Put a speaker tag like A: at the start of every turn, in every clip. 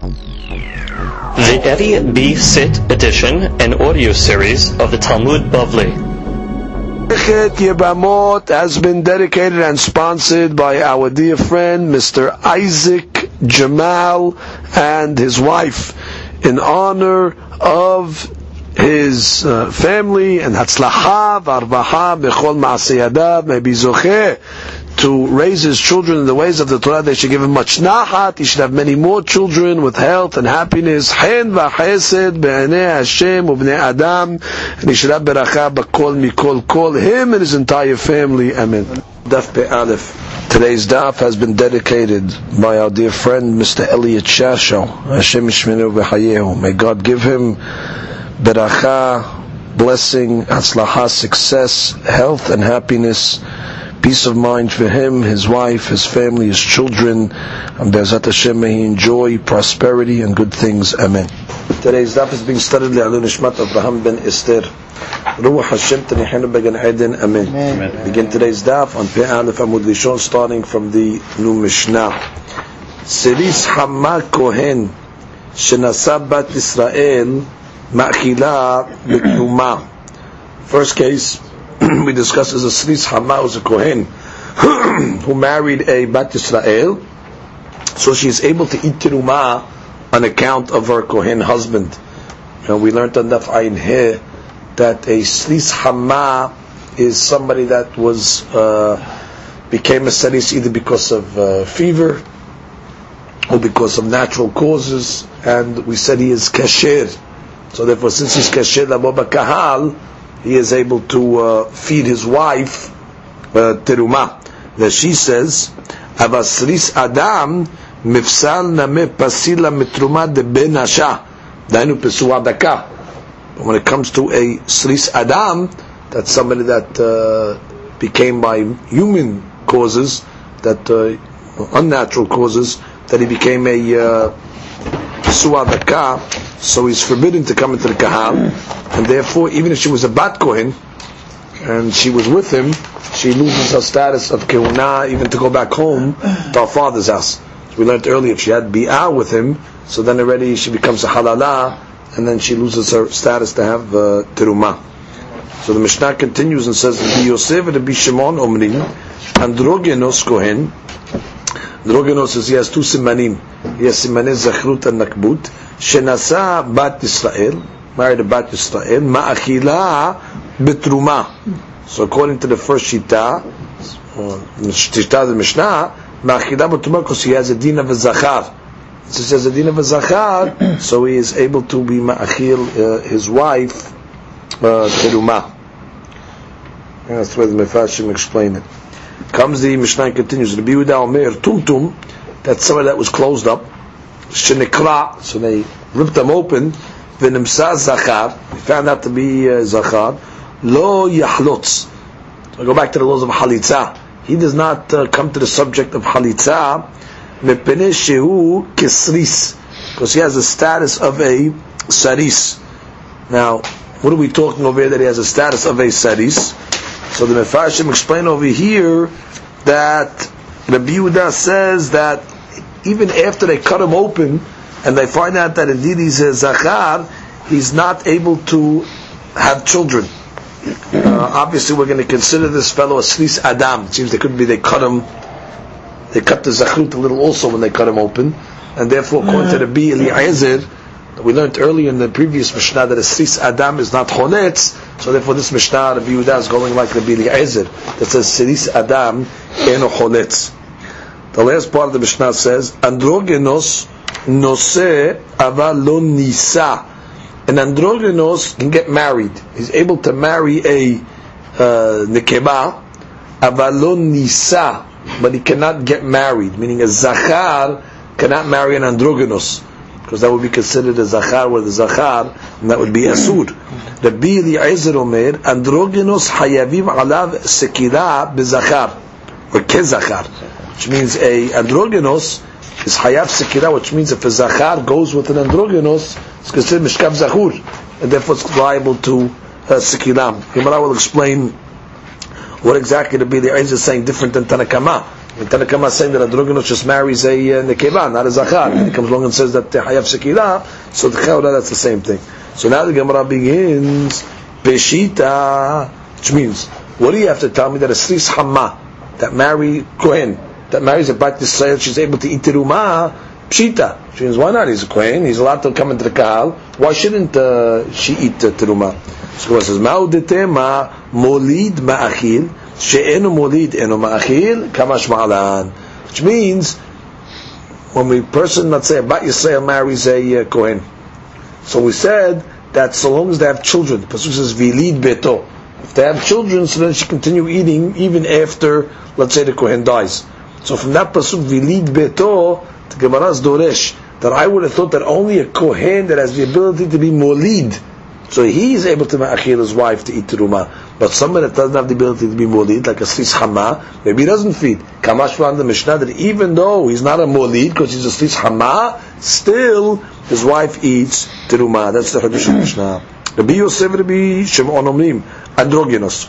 A: The Eddie B. Sit edition and audio series of the Talmud Bavli.
B: Masechet Yebamot has been dedicated and sponsored by our dear friend Mr. Isaac Jamal and his wife in honor of his uh, family and Hatzlacha Varvaha Bechol Maasiyadav may Zocheh to raise his children in the ways of the Torah. They should give him much nahat. He should have many more children with health and happiness. Hen v'chesed be'anei Hashem u'bnei Adam. And he should have beracha b'kol mikol kol. Him and his entire family. Amen. Daf Pei Aleph. Today's daf has been dedicated by our dear friend Mr. Elliot Shasho. Hashem Yishmenu v'hayehu. May God give him beracha, blessing, atzlacha, success, health and happiness peace of mind for him, his wife, his family, his children. And Be'ezat Hashem may he enjoy prosperity and good things. Amen. Today's daf is being studied Le'alun Nishmat Abraham ben Esther. Ruach Hashem Tanihenu Began Eden. Amen. Amen. Begin today's daf on Pei Aleph Amud Lishon starting from the new Mishnah. Seris Hamma Kohen Shenasa Bat Israel Ma'chila B'Tuma. First case we discussed as a Sris Hama was a Kohen who married a Bat Yisrael, so she is able to eat Tirumah on account of her Kohen husband. And we learned on Daf Ayin here that a Sris Hama is somebody that was uh, became a Saris either because of uh, fever or because of natural causes, and we said he is kasher. So therefore, since he's kasher, Labo Kahal, he is able to uh, feed his wife uh, teruma. That she says, "Avasris Adam mifsal name pasila mitruma de ben asha." Dainu pesua daka. When it comes to a sris Adam, that's somebody that uh, became by human causes, that uh, unnatural causes, that he became a uh, so he's forbidden to come into the kahal, and therefore, even if she was a bat kohen and she was with him, she loses her status of kehuna even to go back home to her father's house. So we learned earlier if she had bi'ah with him, so then already she becomes a halala, and then she loses her status to have uh, teruma. So the Mishnah continues and says, "Bi Yosef and Bi Shimon Omrim, androgenos kohen." The Rogan says he has two simanim. He has simanim zachrut and nakbut. Shenasa bat Israel, married a bat Israel, ma'achila betruma. So according to the first shita, shita the Mishnah, ma'achila betruma because he has a din of a zachar. Since he has a din of a zachar, so he is able to be ma'achil, uh, his wife, uh, teruma. And that's where the Mefarshim explain it. Comes the Mishnah continues, Rabbi Yehuda Omer, Tumtum, that's somewhere that was closed up, shenikra, so they ripped them open, v'nimsa zachar, found out to be uh, zachar, lo yahlutz. So I go back to the laws of halitza. He does not uh, come to the subject of halitza, mepene shehu kisris, because he has the status of a saris. Now, what are we talking over here that he has a status of a saris? So the Mefarshim explain over here that Rabbi Yehuda says that even after they cut him open and they find out that indeed he's a zachar, he's not able to have children. Uh, obviously, we're going to consider this fellow a slis adam. It seems they could be they cut him, they cut the zachrut a little also when they cut him open, and therefore, according to the Bi Eliezer, we learned earlier in the previous Mishnah that a slis adam is not honetz, so therefore this Mishnah of Yehuda is going like the Bi Eliezer that says slis adam eno honetz. The last part of the Mishnah says, androgenos nose aval lo nisa. An androgenos can get married. He's able to marry a uh, nekeba, aval lo nisa, but he cannot get married. Meaning a zachar cannot marry an androgenos. Because that would be considered a zachar with a zachar, and that would be asur. Rabbi Eliezer Omer, androgenos hayavim alav sekira bezachar, or kezachar which means a androgynos is hayaf sekira, which means if a zachar goes with an androgynos, it's considered mishkav zachur, and therefore it's liable to uh, sekiram. Gemara will explain what exactly be the is saying different than Tanakama. The Tanakama is saying that a androgynous just marries a uh, nekeba, not a zachar. And he comes along and says that hayav sekila, so the chawra, that's the same thing. So now the Gemara begins, Peshita, which means, what do you have to tell me that a Sris Hamma, that marry Kohen, that marries a Bat Yisrael, she's able to eat teruma, Pshita. She means, why not? He's a Kohen, he's allowed to come into the Kahal, why shouldn't uh, she eat uh, teruma? So it says, Ma'udetema molid ma'achil, she'enu molid enu ma'achil, kamash ma'alan. Which means, when we person, let's say, a Bat Yisrael marries a uh, Kohen, so we said that so long as they have children, the pasuk says vilid beto. If they have children, so then she continue eating even after, let's say, the kohen dies. So from that pasuk vilid beto, the Gemara's doresh that I would have thought that only a kohen that has the ability to be molid, so he is able to ma'achil his wife to eat teruma. But someone that doesn't have the ability to be molid, like a sris hama, maybe he doesn't feed. Kamash on the Mishnah that even though he's not a molid because he's a sris hama, still his wife eats teruma. That's the Hadush Mishnah. Rabbi Yosef, Rabbi Shimon Omrim, androgynous.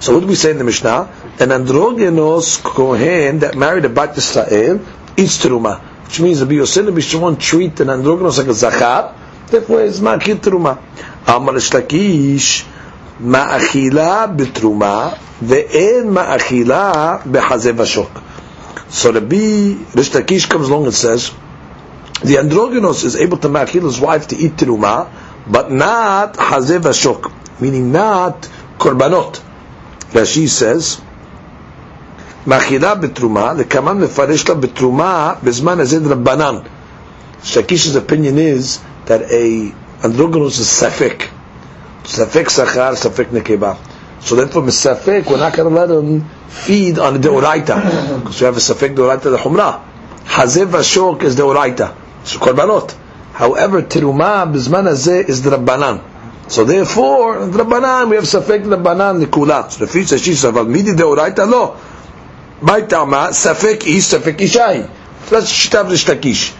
B: So what do we say in the Mishnah? An androgynous kohen that married a Bat Yisrael eats teruma, which means the Yosef and Shimon treat an androgynous like a zachar, therefore it's ma'akil teruma. Amar Shlakish, ma'achila b'teruma, ve'en ma'achila b'chazeh v'shok. So the Rabbi Reish Lakish comes along and says, the androgynous is able to ma'achil his wife to eat teruma, but not hazeh v'shok, meaning not korbanot. Rashi says, מאכילה בתרומה, לכמן מפרש לה בתרומה בזמן הזה דרבנן. Shakish's opinion is that a androgynous is safek. Safek sachar, safek nekeba. So therefore, misafek, we're not going to let him feed on the deoraita, because we have a safek deoraita the humrah. Hazeh v'shok is deoraita. So korbanot. However, teruma bizman hazeh is the rabbanan. So therefore, the rabbanan we have safek rabbanan nikula. So the fish says she said, "Midi deoraita lo." By tama safek is safek ishai. So that's shitav rishtakish.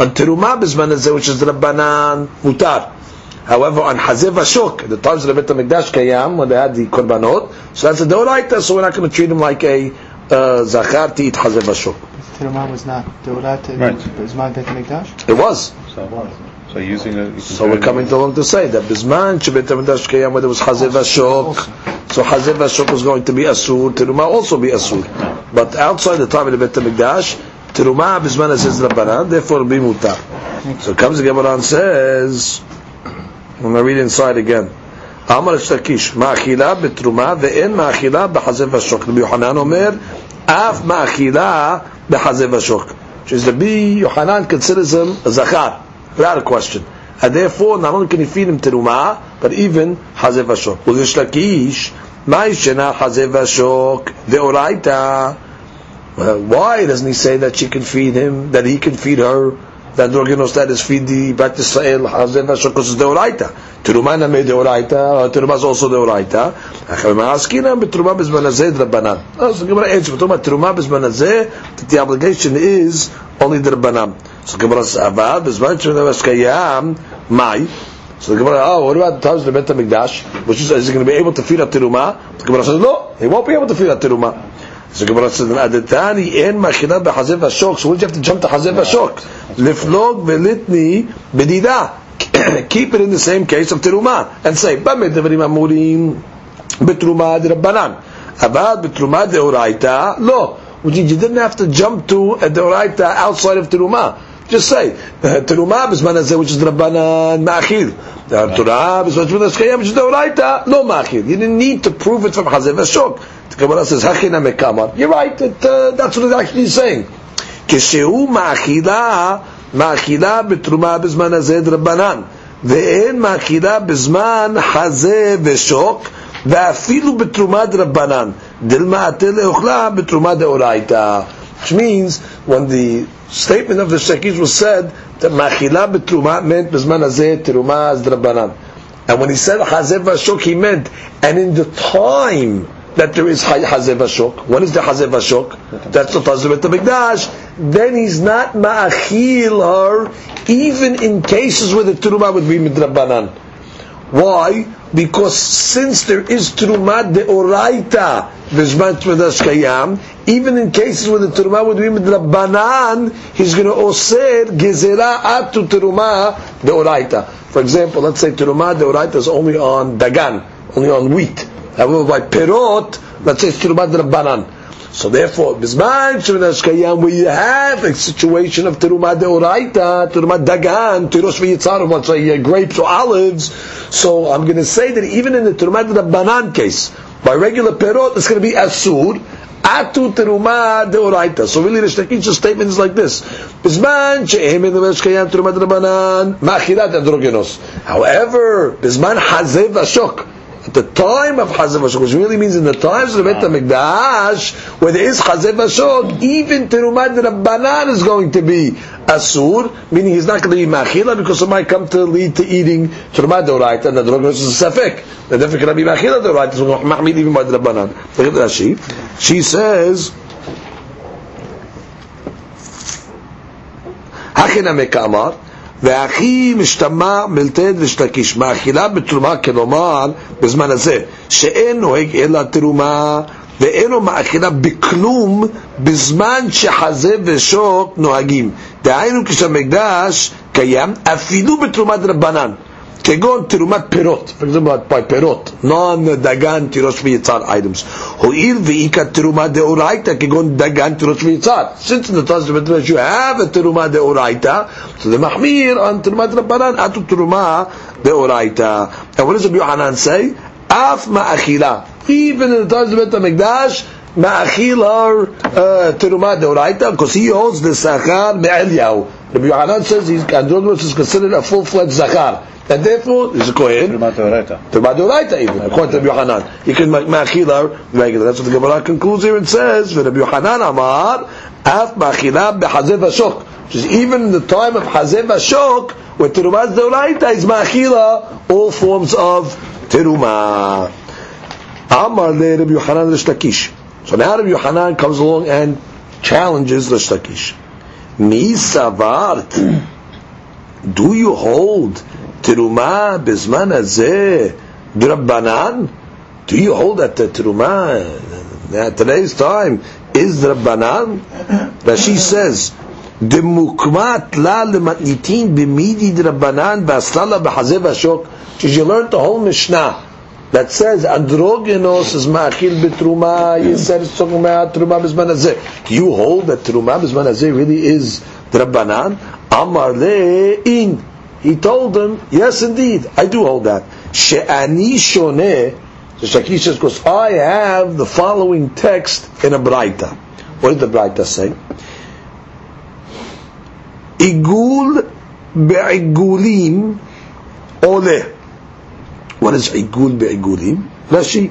B: On teruma bizman hazeh, which is the rabbanan mutar. However, on Hazeh Vashok, the times of the Bet HaMikdash Kayam, when they had the korbanot, so that's a deoraita, so we're not going to treat him like a uh, zachar to eat Hazeh Vashok.
C: Teruma was not deoraita
D: Right.
C: Bisman Bet HaMikdash?
B: It was.
D: So, so using a. you
B: So we're coming to along to say that Bisman Shebet HaMikdash Kayam, where there was Hazeh Vashok, so Hazeh Vashok was going to be Asur, Teruma also be Asur. But outside the time of the Bet HaMikdash, Teruma Bisman says Rabbanan, therefore it'll be Mutar. So comes the Gemara and says, I'm going to read inside again. אמר שתקיש, מאכילה בתרומה ואין מאכילה בחזה ושוק. רבי יוחנן אומר, אף מאכילה בחזה ושוק. Which Rabbi Yohanan considers him a zachar, without a question. And therefore, not only can you feed him teruma, but even hazev ashok. Uzesh lakish, ma'ishena hazev ashok deoraita. Why doesn't he say that she can feed him, that he can feed her? That Dorginos that is feed the back to Israel hazev ashok is deoraita. Teruma na me deoraita, uh, teruma is also deoraita. Achar ma'askina b'teruma b'zman hazeh but Teruma b'zman hazeh, uh, that the obligation is only drabanan. So the Gemara says, "Avad b'zman shemeneves kayam mai." So the Gemara, "Oh, what about the times of the Beit Hamikdash? Which is, is he going to be able to feed at teruma?" The Gemara says, "No, he won't be able to feed at teruma." So the Gemara says, "Adetani en machinat b'chazev v'shok." So would you have to jump to chazev v'shok? Liflog velitni bedida, Keep it in the same case of teruma and say, "Bamid devarim amurim b'teruma d'rabbanan." Avad b'teruma deoraita. No. Which means you didn't have to jump to a deoraita outside of teruma. Just say teruma b'zman hazeh, which is rabbanan ma'achil. Torah b'zman hazeh, which is deoraita lo ma'achil. You didn't need to prove it from chazeh v'shok. The Gemara says, "Hachina mekamar." You're right. That, uh, that's what it actually is saying. כשהוא מאכילה, מאכילה בתרומה בזמן הזה דרבנן, ואין מאכילה בזמן חזה ושוק, ואפילו בתרומה דרבנן, דלמעטה לאוכלה בתרומה דאורייתא. Which means when the statement of the Shakish was said that Machila betruma meant bezman Azeh Teruma as Drabanan. And when he said Hazev vashok, he meant, and in the time that there is Hazev vashok, when is the Hazev vashok? That's the Tazim at the Mikdash. Then he's not Ma'achil her, even in cases where the Teruma would be Midrabanan. Why? Because since there is Turuma de Oraita, Vizman Tmedash Kayam, even in cases where the teruma would be midrabanan, he's going to osir gezerah atu teruma deoraita. For example, let's say teruma deoraita is only on dagan, only on wheat. However, by perot, let's say it's teruma drabanan. So therefore, Bizman Sheminash Kayam, where have a situation of Teruma Deoraita, Teruma Dagan, Tirosh V'yitzar, grapes or olives, so I'm going to say that even in the Teruma Banan case, by regular perot, it's going to be Asur, Atu Teruma Deoraita. So really, the Shtakit's statement is like this. Bizman She'em in the Meshkayam Teruma Banan, Machilat Androgenos. However, Bizman Hazev Ashok, the time of Chazav Vashod, which really means in the times of the Beit ah. HaMikdash, where there is Chazav Vashod, even Terumat Rabbanan is going to be Asur, meaning he's not going to be Machila, because it might come to lead to eating Terumat Doraita, and the drug is a Safek. The Safek cannot be Machila Doraita, so Mahmid even by the Rabbanan. Look at Rashi. She says, Hachinamik Amar, והכי משתמע מלתד ושתקיש, מאכילה בתרומה כלומר בזמן הזה, שאין נוהג אלא תרומה ואינו מאכילה בכלום בזמן שחזה ושוק נוהגים. דהיינו כשהמקדש קיים אפילו בתרומת רבנן. כגון תרומת פירות, for example by פירות, נון דגן תירוש ויצר items. הואיל ואיכא תרומה דאורייתא כגון דגן תירוש ויצר. Since in the Testament you have a תרומה דאורייתא, so the מחמיר on תרומת רבנן, אתו תרומה דאורייתא. And what does Rabbi Yohanan say? אף מאכילה. Even in the times of בית המקדש, מאכיל are תרומה דאורייתא, because he holds the שכר מאליהו. Rabbi Yohanan says he's, Andronicus is considered a full-fledged zachar. And therefore, he's a Kohen.
D: Teruma Deoraita.
B: Teruma Deoraita even, according to Rabbi Yohanan. He can make ma'achila regular. That's what the Gemara concludes here and says, Rabbi Yohanan Amar, af ma'achila behazev ashok. Which is even in the time of Hazev Ashok, where Teruma Deoraita is ma'achila, all forms of Teruma. Amar le Rabbi Yohanan l'shtakish. So now Rabbi Yohanan comes along and challenges l'shtakish. Mi savart. Do you hold Teruma bizman hazeh? Do you hold that the Teruma uh, at today's time is drabbanan? Rashi says, "Demukmat la lematnitin b'midi drabbanan b'aslala b'hazev ashok." Because you learn the whole Mishnah that says androgenos is said it's talking about truma hazeh. Do you hold that truma hazeh really is drabbanan? Amar le in. He told them, yes, indeed, I do hold that. She'ani shoneh, the Shaki says, because I have the following text in a Braita. What did the Braita say? Igul be'igulim ole. What is igul be'igulim? Rashi.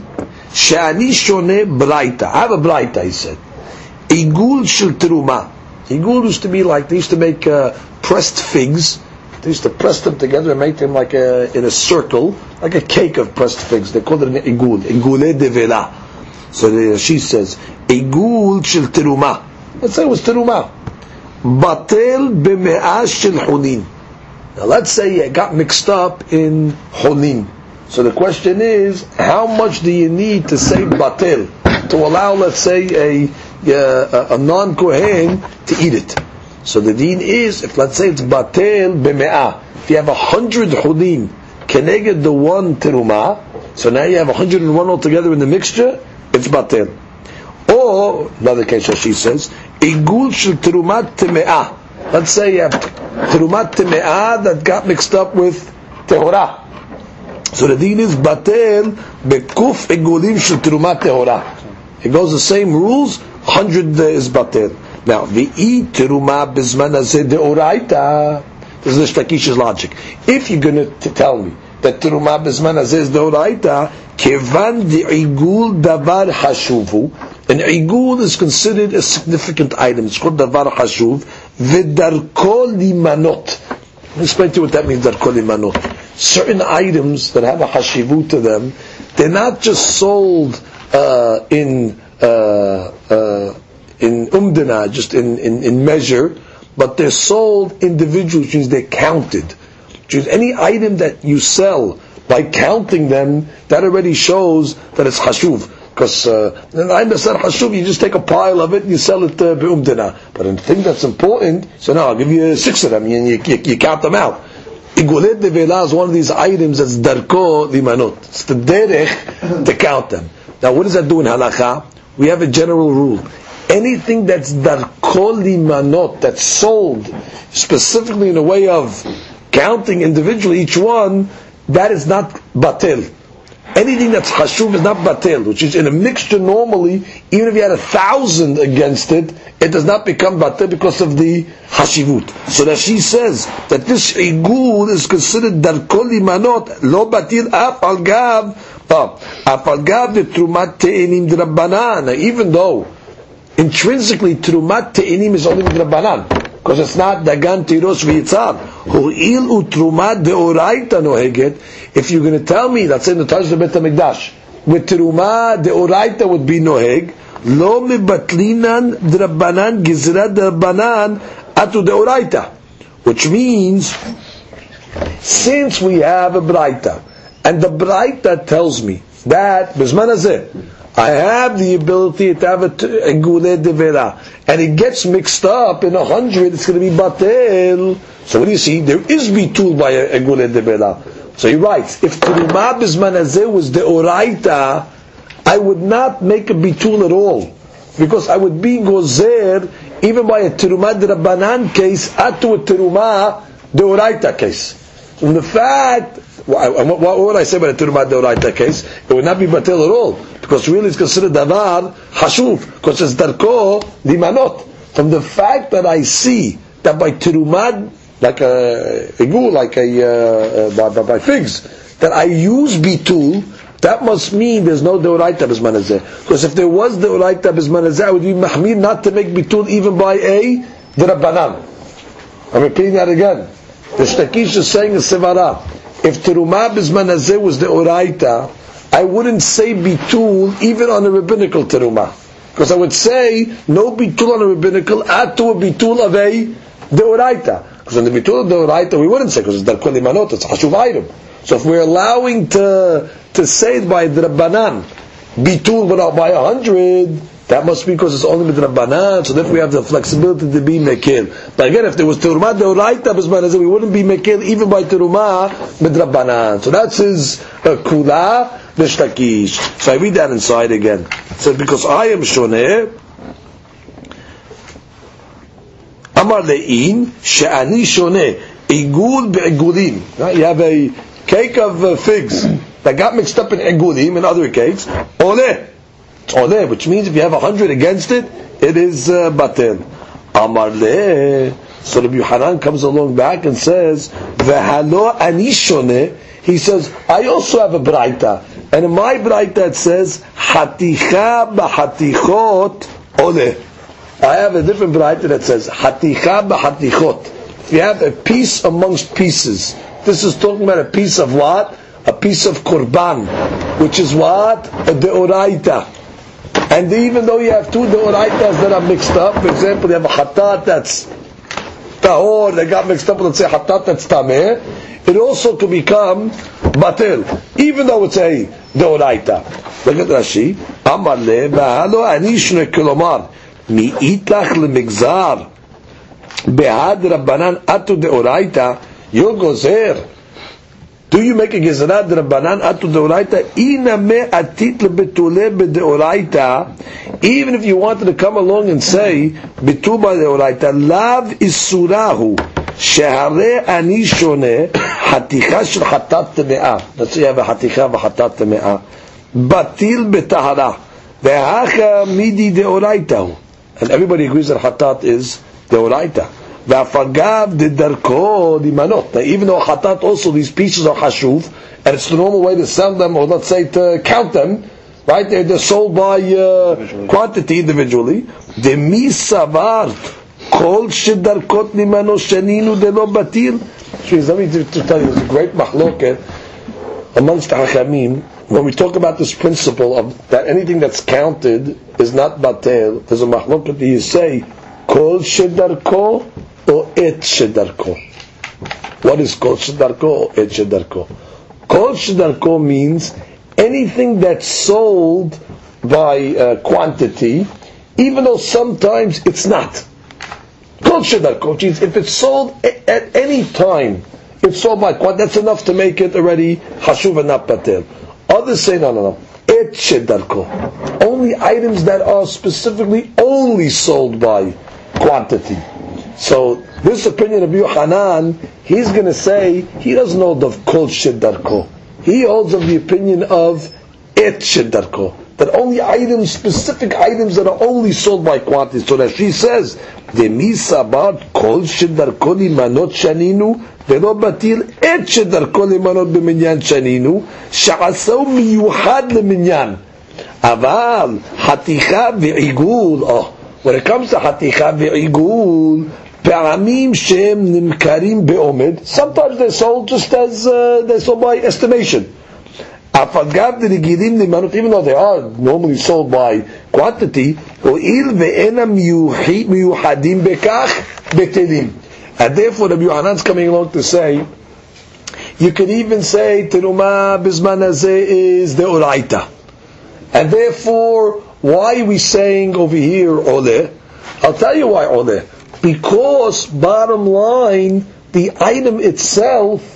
B: She'ani shoneh Braita. I have a Braita, he said. Igul shel teruma. Igul used to be like, they used to make uh, pressed figs, they used to press them together and make them like a, in a circle, like a cake of pressed figs. They called it an igul, igule de vela. So the, she says, igul shel teruma. Let's say it was teruma. Batel b'me'ah shel hunin. Now let's say it got mixed up in hunin. So the question is, how much do you need to say batel to allow, let's say, a, a, a non-kohen to eat it? So the deen is, if let's say it's batel b'me'ah, if you have a hundred hudim, keneged the one teruma, so now you have a hundred and one altogether in the mixture, it's batel. Or, another case as she says, igul shel terumat teme'ah. Let's say you have terumat teme'ah that got mixed up with tehorah. So the deen is batel bekuf igulim shel terumat tehorah. It goes the same rules, hundred is batel. Now, v'i teruma bizman hazeh deoraita. This is the Shtakish's logic. If you're going to tell me that teruma bizman hazeh is deoraita, kevan igul davar hashuvu, and igul is considered a significant item. It's called davar hashuv. V'darko. Let me explain to you what that means, darko limanot. Certain items that have a hashivu to them, they're not just sold uh, in uh, uh, in umdana, just in, in, in measure, but they're sold individually, which means they're counted. Which means any item that you sell by counting them, that already shows that it's hashuv. Because uh, I Besar Hashuv, you just take a pile of it and you sell it uh, be'umdina. But in the thing that's important, so now I'll give you six of them, and you, you, you count them out. Igulet Nevela is one of these items that's darko limanot. It's the derech to count them. Now what does that do in halacha? We have a general rule. Anything that's darkoli manot, that's sold specifically in a way of counting individually each one, that is not batil. Anything that's hashuv is not batil, which is in a mixture normally, even if you had a thousand against it, it does not become batil because of the hashivut. So that she says that this igul is considered darkoli manot, lo batil af al gav, af al. Even though intrinsically trumat te'enim is only drabbanan, because it's not dagan tiros v'yitzar. Hu'il utrumat deoraita noheget. If you're going to tell me that's in the Taj Bet HaMikdash, with truma deoraita would be noheg, lo mebatlinan drabanan gizra drabanan atu deoraita. Which means, since we have a braita, and the braita tells me that, bizman hazeh, I have the ability to have a gule devera, and it gets mixed up in a hundred, it's going to be batel. So what do you see? There is bitul by a gule devera. So he writes, if teruma bizman was the oraita, I would not make a bitul at all, because I would be gozer even by a teruma drabanan case, atu a the oraita case. From the fact, what, what would I say about a teruma the oraita case? It would not be batel at all because really it's considered davar hashuv, because it's darko limanot. From the fact that I see that by terumad, like a igul, like a uh, by, by, by figs, that I use bitul, that must mean there's no deoraita bismanazeh. Because if there was deoraita bismanazeh, I would be mahmir not to make bitul even by a drabanan. I'm repeating that again. The shtakish is saying a sevara. If terumah bismanazeh was deoraita, I wouldn't say bitul even on a rabbinical teruma. Because I would say no bitul on a rabbinical, to a bitul of a deoraita. Because on the bitul of deoraita we wouldn't say because it's darkol imanot, it's a hashuv item. So if we're allowing to to say it by the rabbanan, bitul but by a hundred, that must be because it's only with rabbanan. So therefore we have the flexibility to be mekil. But again, if there was teruma deoraita, we wouldn't be mekil even by teruma midrabanan. So that's his uh, kula v'shtakish. So I read that inside again. So because I am shoneh, Amar le'in she'ani shoneh igul be'igulim. You have a cake of uh, figs that got mixed up in igulim and other cakes. Oleh. Oleh, which means if you have a hundred against it, it is uh, batel. Amar le. So Rabbi Yohanan comes along back and says, "V'halo ani shoneh." He says, "I also have a braita." And in my braita it says, Haticha b'hatichot ole. I have a different braita that says, Haticha b'hatichot. If you have a piece amongst pieces, this is talking about a piece of what? A piece of korban, which is what? A deoraita. And even though you have two deoraitas that are mixed up, for example, you have a hatat that's tahor that got mixed up, let's say hatat that's tameh, it also could become batil, even though it's a deoraita. Look at Rashi. Amar le, v'halo anishne kilomar, mi'itlach lemigzar, behad rabbanan atu deoraita, you're gozer. Do you make a gezerah rabbanan atu deoraita? Ina me atit lebetule bedeoraita. Even if you wanted to come along and say betul by deoraita, lav isurahu. שהרי אני שונה חתיכה של חטאת טמאה, let's say you have a חתיכה וחטאת טמאה, בטיל בטהרה, והכה מידי דאורייתא הוא. And everybody agrees that חטאת is דאורייתא. V'afagav dedarko dimanot. Now, even though chatat also these pieces are hashuv, and it's the normal way to sell them, or let's say to count them, right? They're, they're sold by uh, individually. quantity individually. Demi savart kol shidarkot nimano sheninu delo batir. Jeez, let me just tell you, there's a great machloket amongst hachamim when we talk about this principle of that anything that's counted is not batel. There's a machloket that you say kol shidarko or et shedarko. What is kol shedarko or et shedarko? Kol shedarko means anything that's sold by uh, quantity, even though sometimes it's not. Kol shedarko, if it's sold at any time, it's sold by quantity, that's enough to make it already hashuv not. Others say, no, no, no. Et shedarko. Only items that are specifically only sold by quantity. So this opinion of Yohanan, he's going to say he doesn't hold of kol shedarko. He holds of the opinion of et shedarko. That only items, specific items that are only sold by quantity. So that she says, דמי סבר כל שדרכו למנות שנינו ולא בטיל את שדרכו למנות במניין שנינו שעשהו מיוחד למניין אבל חתיכה ועיגול, oh, when it comes to חתיכה ועיגול, פעמים שהם נמכרים בעומד, sometimes they're sold just as uh, they're sold by estimation. אף אגב דרגילים למנות, even though they are normally sold by quantity, הואיל ואין המיוחדים בכך בטלים. And therefore Rabbi Yohanan's coming along to say, you could even say תרומה בזמן הזה is דאורייתא. And therefore, why are we saying over here ole? I'll tell you why ole. Because bottom line, the item itself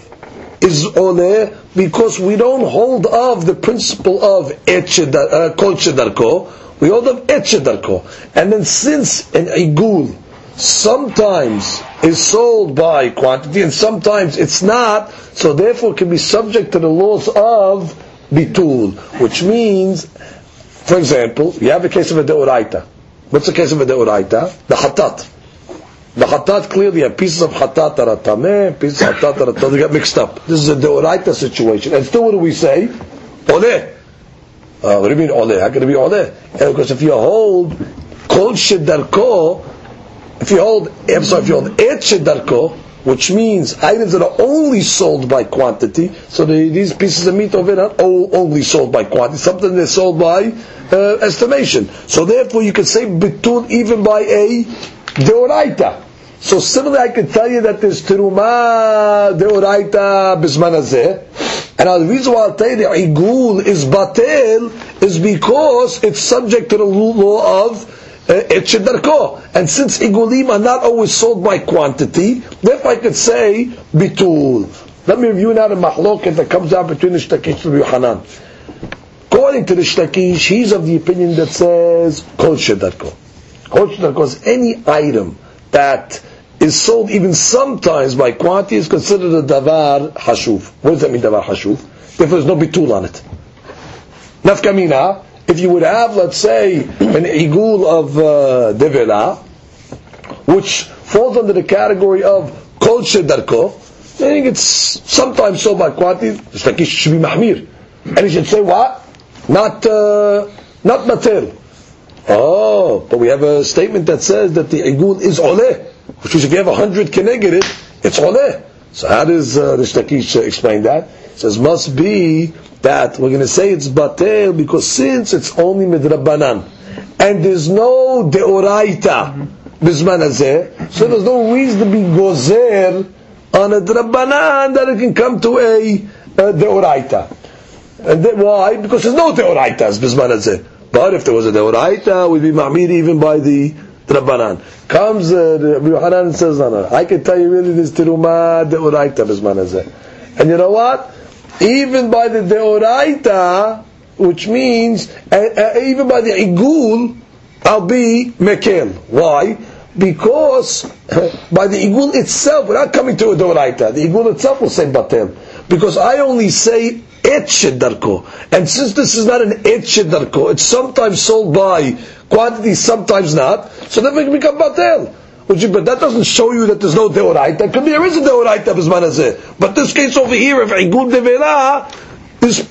B: is ole because we don't hold of the principle of etchedarko, uh, kol shedarko. We hold of etchedarko. And then since an igul sometimes is sold by quantity and sometimes it's not, so therefore can be subject to the laws of bitul, which means, for example, you have a case of a deoraita. What's the case of a deoraita? The hatat. The hatat clearly have pieces of hatat that are tameh, pieces of hatat that are tameh, they get mixed up. This is a deoraita situation. And still what do we say? Oleh. Uh, what do you mean oleh? How can it be oleh? Yeah, because if you hold kol shedarko, if you hold, I'm sorry, if you hold et shedarko, which means items that are only sold by quantity, so the, these pieces of meat over here are only sold by quantity, something that's sold by uh, estimation. So therefore you can say bitul even by a deoraita. So similarly I can tell you that there's teruma deoraita bisman and the reason why I'll tell you the igul is batel is because it's subject to the law of uh, et shedarko. And since igulim are not always sold by quantity, therefore I could say bitul. Let me review now the mahloket that comes out between the Shtakish and Yohanan. According to the Shtakish, he's of the opinion that says kol shedarko. Is any item that is sold even sometimes by quantity is considered a davar hashuv. What does that mean, davar hashuv? Therefore, there's no bitul on it. Nafkamina, if you would have, let's say, an igul of uh, devela, which falls under the category of kol shedarko, I think it's sometimes sold by quantity, it's like it should be mahmir. And he should say what? Not, uh, not mater. Oh, but we have a statement that says that the igul is oleh, which means if you have a hundred keneged it, it's oleh. So how does uh, the Shtakish explain that? He says must be that we're going to say it's batel because since it's only midrabanan and there's no deoraita bisman hazeh, so there's no reason to be gozer on a drabanan that it can come to a, a deoraita. And then, why? Because there's no deoraitas bisman hazeh. But if there was a deoraita, we'd be ma'mir even by the drabanan. Comes uh, Yohanan and says, no, no, I can tell you really this teruma deoraita bisman hazeh. And you know what? even by the deoraita, which means uh, uh, even by the igul, I'll be mekel. Why? Because by the igul itself, not coming to a deoraita. The igul itself will say batel. Because I only say et shedarko. And since this is not an et shedarko, it's sometimes sold by quantity, sometimes not, so then we can become batel. But that doesn't show you that there's no deoraita. Could be there is a deoraita b'zman hazeh. But this case over here, if igul devela is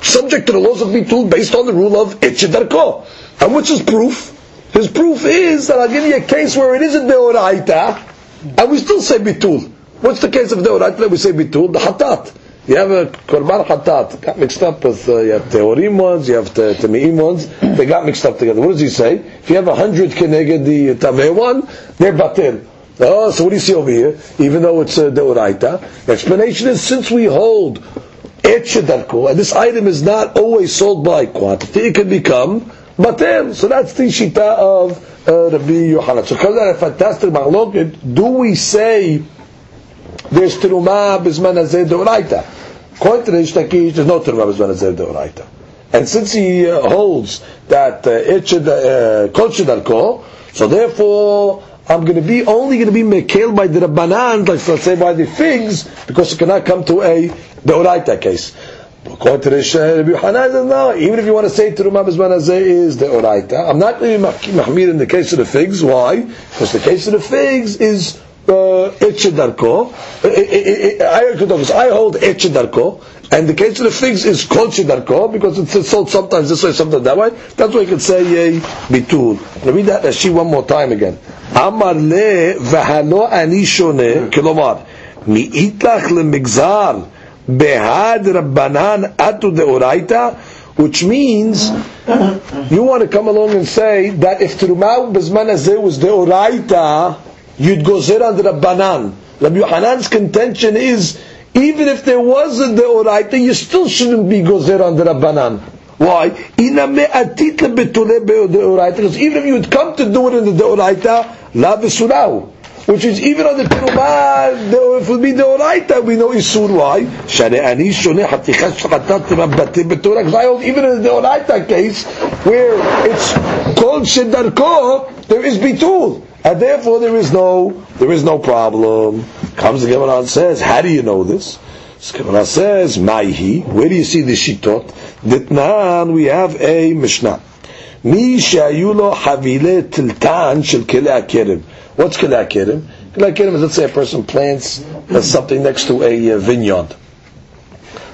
B: subject to the laws of bitul based on the rule of etchedarko. And which is proof? His proof is that I'll give you a case where it is a deoraita, and we still say bitul. What's the case of deoraita that we say bitul? The hatat. You have a korban hatat, got mixed up with, uh, you have teorim ones, you have tameim ones, they got mixed up together. What does he say? If you have a hundred keneged the tameh one, they're batil. Oh, so what do you see over here? Even though it's a deoraita, the explanation is since we hold et shedarko, and this item is not always sold by quantity, it can become batel. So that's the shita of uh, Rabbi Yohanan. So because that a fantastic machloket, do we say there's teruma bisman hazeh deoraita? According to the Ishtakish, there's no teruma bisman hazeh deoraita. And since he uh, holds that uh, et shedar- uh, kol so therefore I'm going to be only going to be mekel by the rabbanan, like let's say by the figs, because it cannot come to a deoraita case. According to the Sh- Rabbi Yohanan, no, even if you want to say Terumah Bizman Hazeh is the Oraita, I'm not going to be mahmir in the case of the figs. Why? Because the case of the figs is uh, Etchedarko. I, I hold Etchedarko, and the case of the figs is Shedarko, because it's sold sometimes this way, sometimes that way. That's why you can say uh, Bitul. Let me read that Rashi one more time again. Amar le v'halo ani shone, kilomar, mi'itlach lemigzar, behad rabbanan atu deoraita, which means you want to come along and say that if Terumah Bezman Hazeh was deoraita, you'd go zer on the rabbanan. Rabbi Yohanan's contention is even if there was a deoraita, you still shouldn't be gozer on the rabbanan. Why? Because even if you would come to do it in the deoraita, la besurau. Which is even on the terumah, if it would be deoraita, we know isur. Why? Shane ani shone hatichas shchatat rabbatim betorah. Because I hold even in the deoraita case, where it's called shedarko, there is bitul. And therefore there is no, there is no problem. Comes the Gemara and says, how do you know this? So Gemara says, Maihi, where do you see the shitot? Ditnan, we have a Mishnah. Mi shayu lo havile tiltan shel kele akerem. What's kele akerem? Kele akerem is, let's say a person plants uh, something next to a uh, vineyard.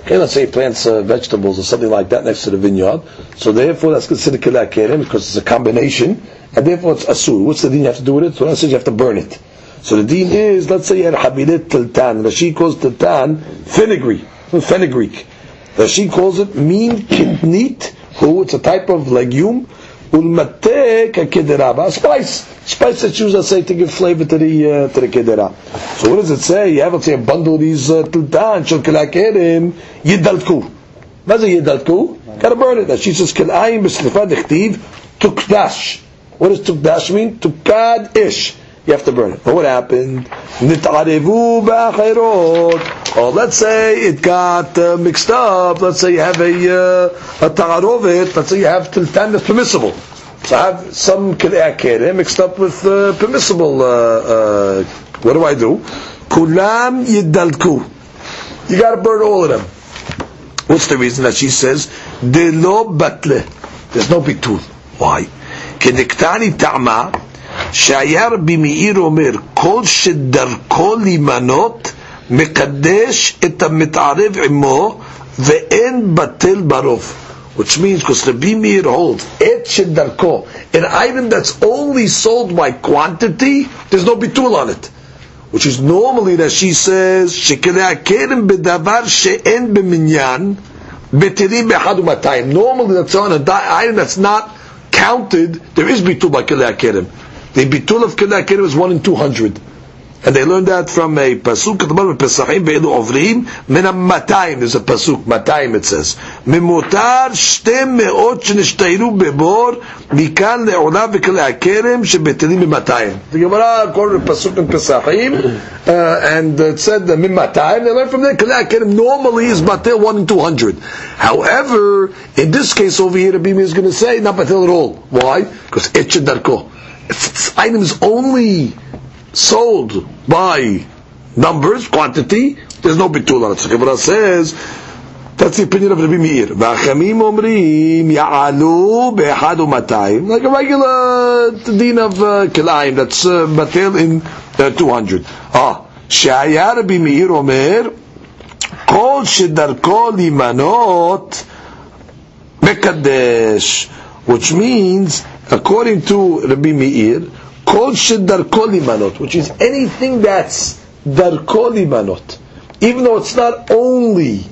B: Okay, let's say he plants uh, vegetables or something like that next to the vineyard. So therefore that's considered kele akerem because it's a combination, and therefore it's asur. What's the deen have to do with it? That says you have to burn it. So the deen is, let's say you had habilet tiltan. Rashi calls tiltan fenugreek. Fenugreek. Rashi calls it min kitnit, who it's a type of legume, ulmate kederaba, a spice. Spice that's used, let's say, to give flavor to the uh, to the kedera. So what does it say? You have, let's say, a bundle of these uh, tiltan, shel kelakerim, yidalku. What is yidalku? Gotta burn it. Rashi says, kelayim b'slifa dechtiv, tukdash. What does tukdash mean? Tukad ish. You have to burn it. But what happened? Or let's say it got uh, mixed up. Let's say you have a uh, a ta'arovet. Let's say you have tiltan that's permissible. So I have some kedeh mixed up with uh, permissible. Uh, uh, what do I do? Kulam yidalku. You got to burn all of them. What's the reason that she says? There's no bitul. Why? כדקטני טעמה שהיה רבי מאיר אומר כל שדרכו להימנות מקדש את המתערב עמו ואין בטל ברוב which means because Rabbi Meir holds et shedarko, an item that's only sold by quantity, there's no bitul on it. Which is normally that she says שכדי הכרם בדבר שאין במניין בטלים באחד ומאתיים. Normally that's on a di- item that's not counted, there is bitul by Kili Akerim. The bitul of Kili Akerim is 1 in 200. And they learned that from a pasuk at the moment, Pesachim be'elu ovrim, min matayim, there's a pasuk, matayim it says. Mimutar shtem me'ot shenishtayiru bebor, mikan le'ola v'kele akerem shebetelim b'matayim. The Gemara quoted a pasuk in Pesachim, uh, and it said that min matayim, they learned from there, kele akerem normally is batel 1 in 200. However, in this case over here, Rabbi is going to say, not batel at all. Why? Because etchet darko. It's, it's items only sold by numbers, quantity, there's no bitul on it. So Gemara says, that's the opinion of Rabbi Meir. V'achamim omrim ya'alu be'echad u'matayim. Like a regular din of uh, kilayim, that's uh, batel in uh, 200. Ah, שהיה רבי מאיר אומר, כל שדרכו להימנות מקדש, which means, according to Rabbi Meir, כל שדרכו להימנות, which is anything that's דרכו להימנות, even though it's not only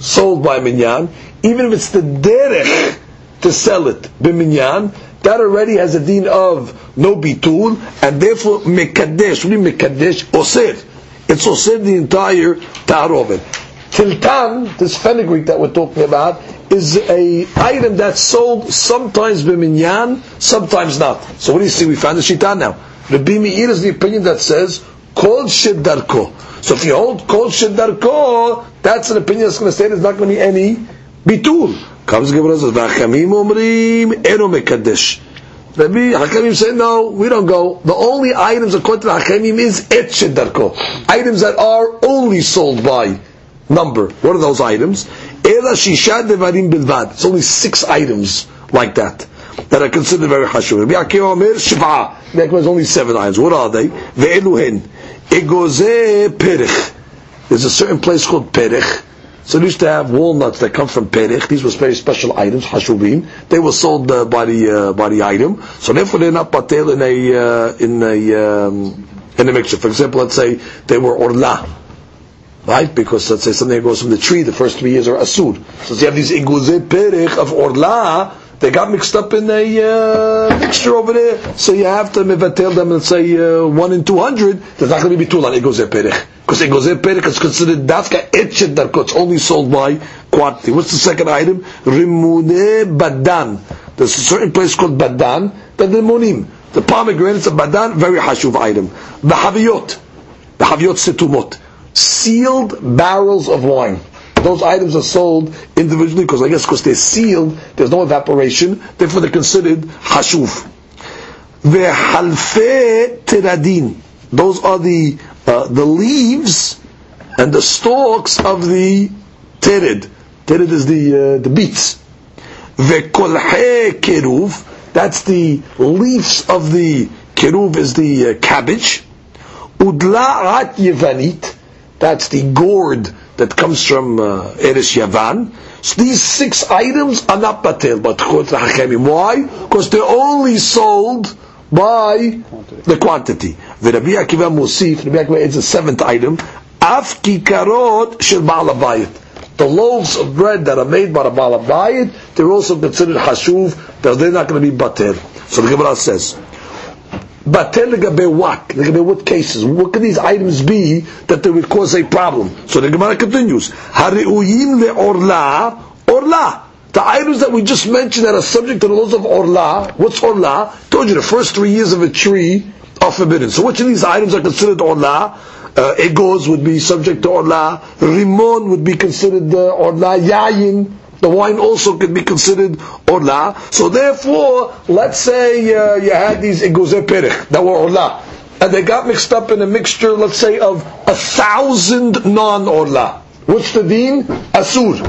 B: sold by minyan, even if it's the derech to sell it b'minyan, that already has a deen of no bitul, and therefore mekadesh, what do you mean mekadesh? Osir. It's osir the entire ta'arovet. Tiltan, this fenugreek that we're talking about, is a item that's sold sometimes b'minyan, sometimes not. So what do you see? We found the shita now. Rabbi Meir is the opinion that says kol shedarko. So if you hold kol shedarko, that's an opinion that's going to say there's not going to be any bitul. Comes Gemara says v'achamim omrim eno mekadesh. Rabbi Hakamim say no, we don't go. The only items according to Hakamim is et shedarko. Items that are only sold by number. What are those items? It's only six items like that that are considered very hashuv. Rabbi Akiva Omer shiv'a. Rabbi Akiva only seven items. What are they? Ve'eluhen. Egoze perich. There's a certain place called perich. So they used to have walnuts that come from perich. These were very special items, hashuvim. They were sold uh, by the uh, by the item. So therefore they're not patel in a uh, in a um, in a mixture. For example, let's say they were orla right? Because let's say something goes from the tree, the first three years are asur. So you have these iguze perich of orla, they got mixed up in a uh, mixture over there. So you have to mevatel them and say uh, one in two hundred. There's not going to be two on iguze perich because iguze perich is considered dafka etchet darko. It's only sold by quantity. What's the second item? Rimune badan. There's a certain place called badan. that The limonim. The pomegranates of badan, very hashuv item. The haviyot. The haviyot setumot sealed barrels of wine. Those items are sold individually because I guess because they're sealed, there's no evaporation, therefore they're considered hashuv. Ve'halfe tiradin. Those are the uh, the leaves and the stalks of the terid. Terid is the uh, the beets. Ve'kolhe keruv. That's the leaves of the keruv is the uh, cabbage. Udla'at yevanit that's the gourd that comes from uh, Eretz Yavan. So these six items are not batel, but Why? Because they're only sold by the quantity. The Rabbi Akiva Musif, Rabbi Akiva is the seventh item. Af kikarot shel ba'alabayit. The loaves of bread that are made by the ba'alabayit, they're also considered hashuv, they're not going to be batel. So the Gemara says, Batel legabe what? Legabe what cases? What could these items be that they would cause a problem? So the Gemara continues. Hariuyim leorla, orla. The items that we just mentioned that are subject to the laws of orla. What's orla? Told you the first three years of a tree are forbidden. So which of these items are considered orla? Uh, egos would be subject to orla. Rimon would be considered uh, orla. Yayin the wine also could be considered orla. So therefore, let's say uh, you had these eguze perich that were orla, and they got mixed up in a mixture, let's say, of a thousand non-orla. What's the deen? Asur.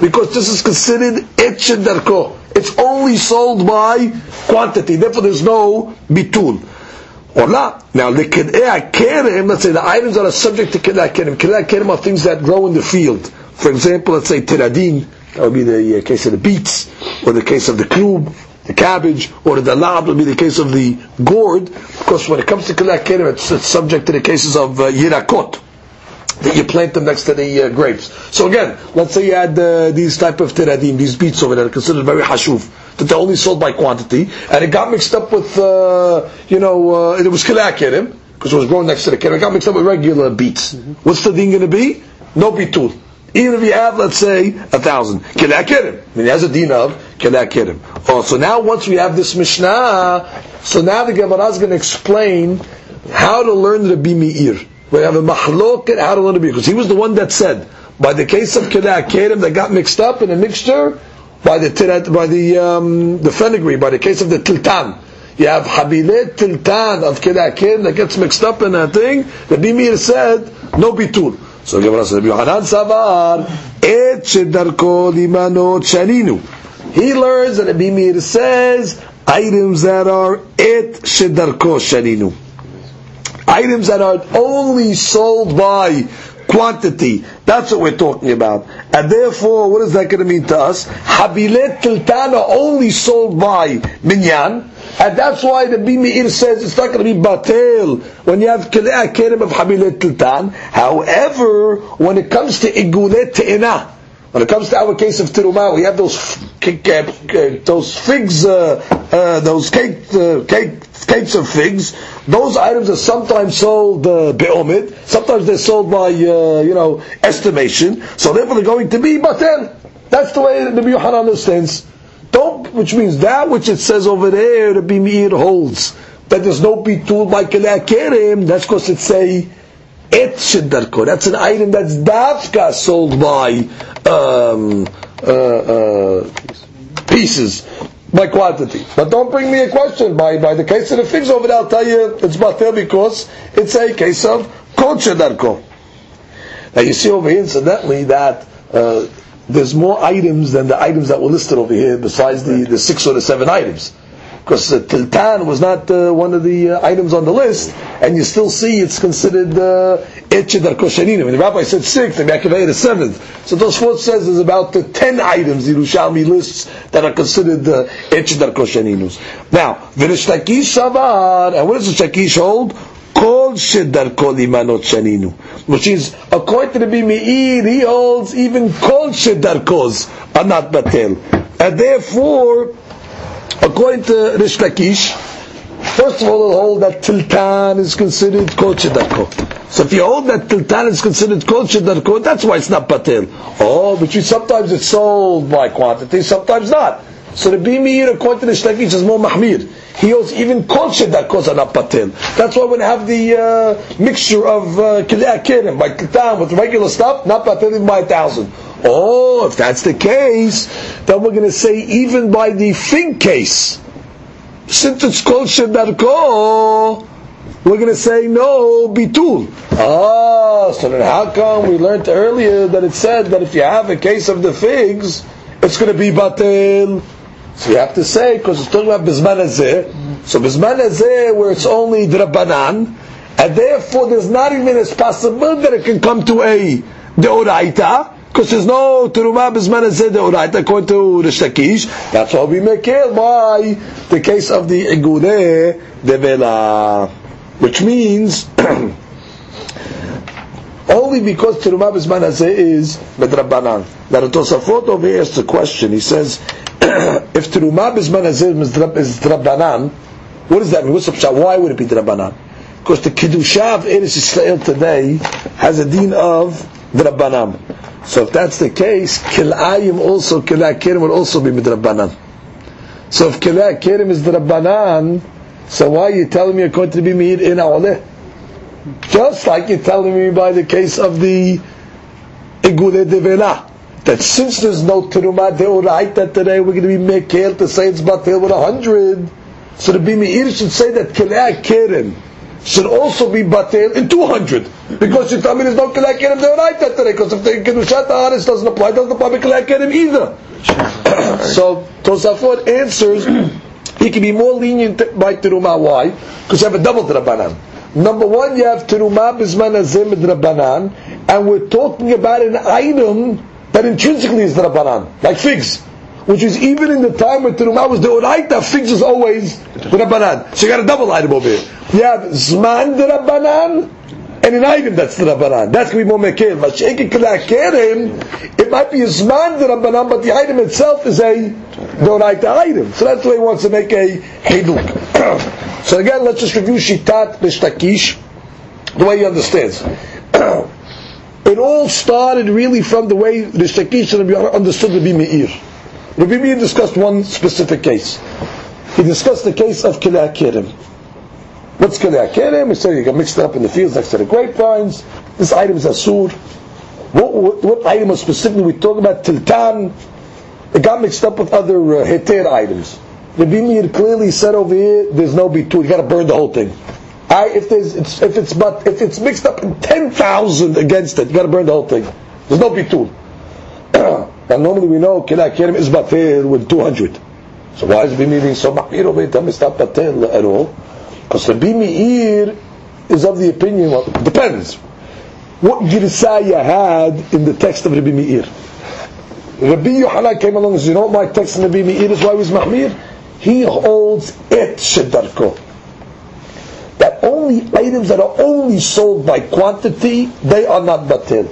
B: Because this is considered etched darko. It's only sold by quantity. Therefore, there's no bitul. Orla. Now, the kedei kerem, let's say the items that are subject to. Kedei kerem are things that grow in the field. For example, let's say tiradin, that would be the uh, case of the beets, or the case of the klub, the cabbage, or the dalab would be the case of the gourd. Of course, when it comes to kilak it's, it's subject to the cases of uh, yirakot that you plant them next to the uh, grapes. So again, let's say you had uh, these type of teradim, these beets over there, considered very hashuv, that they're only sold by quantity, and it got mixed up with, uh, you know, uh, it was kilak because it was grown next to the kerim, it got mixed up with regular beets. Mm-hmm. What's the thing going to be? No bitul. Even if you have, let's say, a thousand. Kilakirim. I mean, he has a din of kilakirim. Oh, so now once we have this Mishnah, so now the Gemara is going to explain how to learn the Meir. We have a mahloket how to learn the Meir. Because he was the one that said, by the case of kilakirim that got mixed up in a mixture, by the by the um, the fenugreek, by the case of the tiltan. You have habilet tiltan of kilakirim that gets mixed up in that thing. The Bimir said, no bitul. So Gemara says, Yohanan Savar, Et Shedarko Limanot Shaninu. He learns that Rabbi Meir says items that are Et Shedarko Shaninu. Items that are only sold by quantity. That's what we're talking about. And therefore, what is that going to mean to us? Habilet Tiltana only sold by Minyan. And that's why the Bimeir says it's not going to be batel when you have kelim of habilet tiltan. However, when it comes to igulet te'ina, When it comes to our case of Tirumah, we have those uh, those figs, uh, uh, those uh, cake, cakes of figs. Those items are sometimes sold uh, sometimes they're sold by uh, you know estimation. So therefore, they're going to be batel. That's the way the Yohanan understands. Don't, which means that which it says over there, the Bimir holds that there's no bitul by kelei That's because it say et shedarko. That's an item that's dafka sold by um, uh, uh, pieces by quantity. But don't bring me a question by, by the case of the figs over there. I'll tell you it's batel because it's a case of kol shedarko. Now you see over here, incidentally, that uh, there's more items than the items that were listed over here, besides the, the six or the seven items because uh, tiltan was not uh, one of the uh, items on the list, and you still see it's considered etchedar uh, koshanim. And the rabbi said six, the Yaakov is seventh. So Tosafot says there's about uh, ten items the Yerushalmi lists that are considered etchedar uh, koshaninus. Now, v'nishtakish shavar, and what does the shakish hold? Shedar kol imanot shaninu. Which is, according to the Bimi'ir, he holds even shedar kos are not batel. And therefore, according to Reish Lakish, first of all, they'll hold that tiltan is considered kol shedarko. So if you hold that tiltan is considered kol shedarko, that's why it's not patel. Oh, but you, sometimes it's sold by quantity, sometimes not. So the bimir, according to the Lakish, is more mahmir. He holds even kol shedarkos are not patel. That's why we have the uh, mixture of kilei by tiltan with regular stuff, not patel by a thousand. Oh, if that's the case, then we're going to say even by the fig case, since it's called shedarko, we're going to say no bitul. Ah, so then how come we learned earlier that it said that if you have a case of the figs, it's going to be batel. So you have to say because it's talking about bisman azeh. So bisman azeh where it's only drabanan, and therefore there's not even a possibility that it can come to a deoraita because there's no teruma bisman deoraita according to the shakish. That's why we make it by the case of the igure devela, which means only because teruma bisman is medrabanan. Now the Tosafot over here asks the question. He says, if teruma bisman is drabanan, what does that mean? What's the Why would it be drabanan? Because the kedusha of Eretz Israel today has a deen of drabanan. So if that's the case, kilayim also, kilay kirim will also be midrabanan. So if kilay kirim is drabanan, so why are you telling me according to be meid in awaleh? Just like you're telling me by the case of the igule devela, that since there's no teruma that today, we're going to be mekel to say it's batil with a hundred. So the bimir should say that kilay kirim should also be batel in 200 because you tell me there's no kalei kerim that today because if the kedushat haaretz doesn't apply, doesn't apply to kalei kerim either. so Tosafot answers he can be more lenient by teruma. Why? Because you have a double drabanan. Number one, you have teruma bisman azim drabanan, and we're talking about an item that intrinsically is drabanan, like figs which is even in the time when Terumah was the Oraita, figs is always the Rabbanan. So you got a double item over here. You have Zman the Rabbanan, and an item that's the Rabbanan. That's going to be more Mekil. Mashiach Kilakerim, it might be a Zman the Rabbanan, but the item itself is a Doraita item. So that's way he wants to make a Hiduk. so again, let's just review Shitat Bishtakish, the way he understands. it all started really from the way the Shtakish understood to be Meir. Rabbi Meir discussed one specific case. He discussed the case of Kilei Kirim. What's Kilei Kirim? He said you got mixed up in the fields next to the grapevines. This item is Asur. What, what, what item specifically we talk about? Tiltan. It got mixed up with other uh, heter items. The Meir clearly said over here, there's no bitul. You got to burn the whole thing. I, if there's, it's, if it's but if it's mixed up in ten thousand against it, you got to burn the whole thing. There's no bitul. And normally we know Kila Kirim is Batil with 200. So why is Bimi'ir so Mahmir over here? It's not Batil at all. Because the Bimi'ir is of the opinion, well, it depends. What Girsaya had in the text of Rabbi Meir. Rabbi Yohanan came along and said, you know my text in Rabbi Meir is why he was Mahmir? He holds et shedarko. That only items that are only sold by quantity, they are not batil.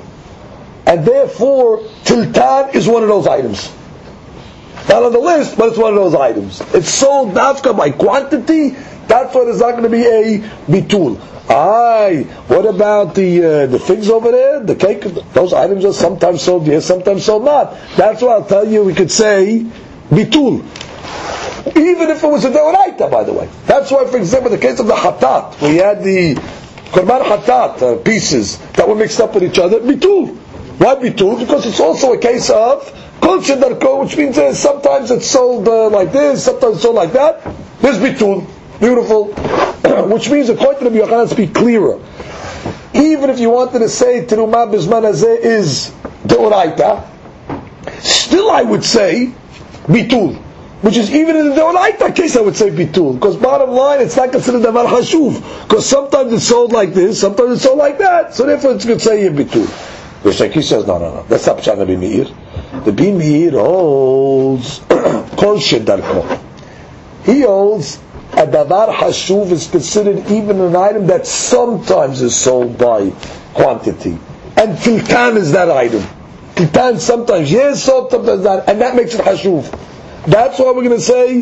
B: and therefore tiltan is one of those items. Not on the list, but it's one of those items. It's sold nafka by quantity. That's why there's not going to be a bitul. Aye, what about the uh, the figs over there? The cake, those items are sometimes sold yes, sometimes sold not. That's why I'll tell you. We could say bitul, even if it was a deoraita, by the way. That's why, for example, the case of the hatat, we had the korban hatat uh, pieces that were mixed up with each other. Bitul. Why bitul? Because it's also a case of kol which means uh, sometimes it's sold uh, like this, sometimes it's sold like that. There's bitul. Beautiful. which means, according to the Yochanan, to be clearer. Even if you wanted to say terumah bisman hazeh is deoraita, still I would say bitul. Which is even in the deoraita case I would say bitul. Because bottom line, it's not considered davar hashuv. Because sometimes it's sold like this, sometimes it's sold like that. So therefore it's good to say bitul. The Shaki says, no, no, no. That's not Pshat Nabi Meir. The Bi Meir holds kol shedarko. He holds a davar hashuv is considered even an item that sometimes is sold by quantity. And tiltan is that item. Tiltan sometimes yes, sometimes not, and that makes it hashuv. That's why we're going to say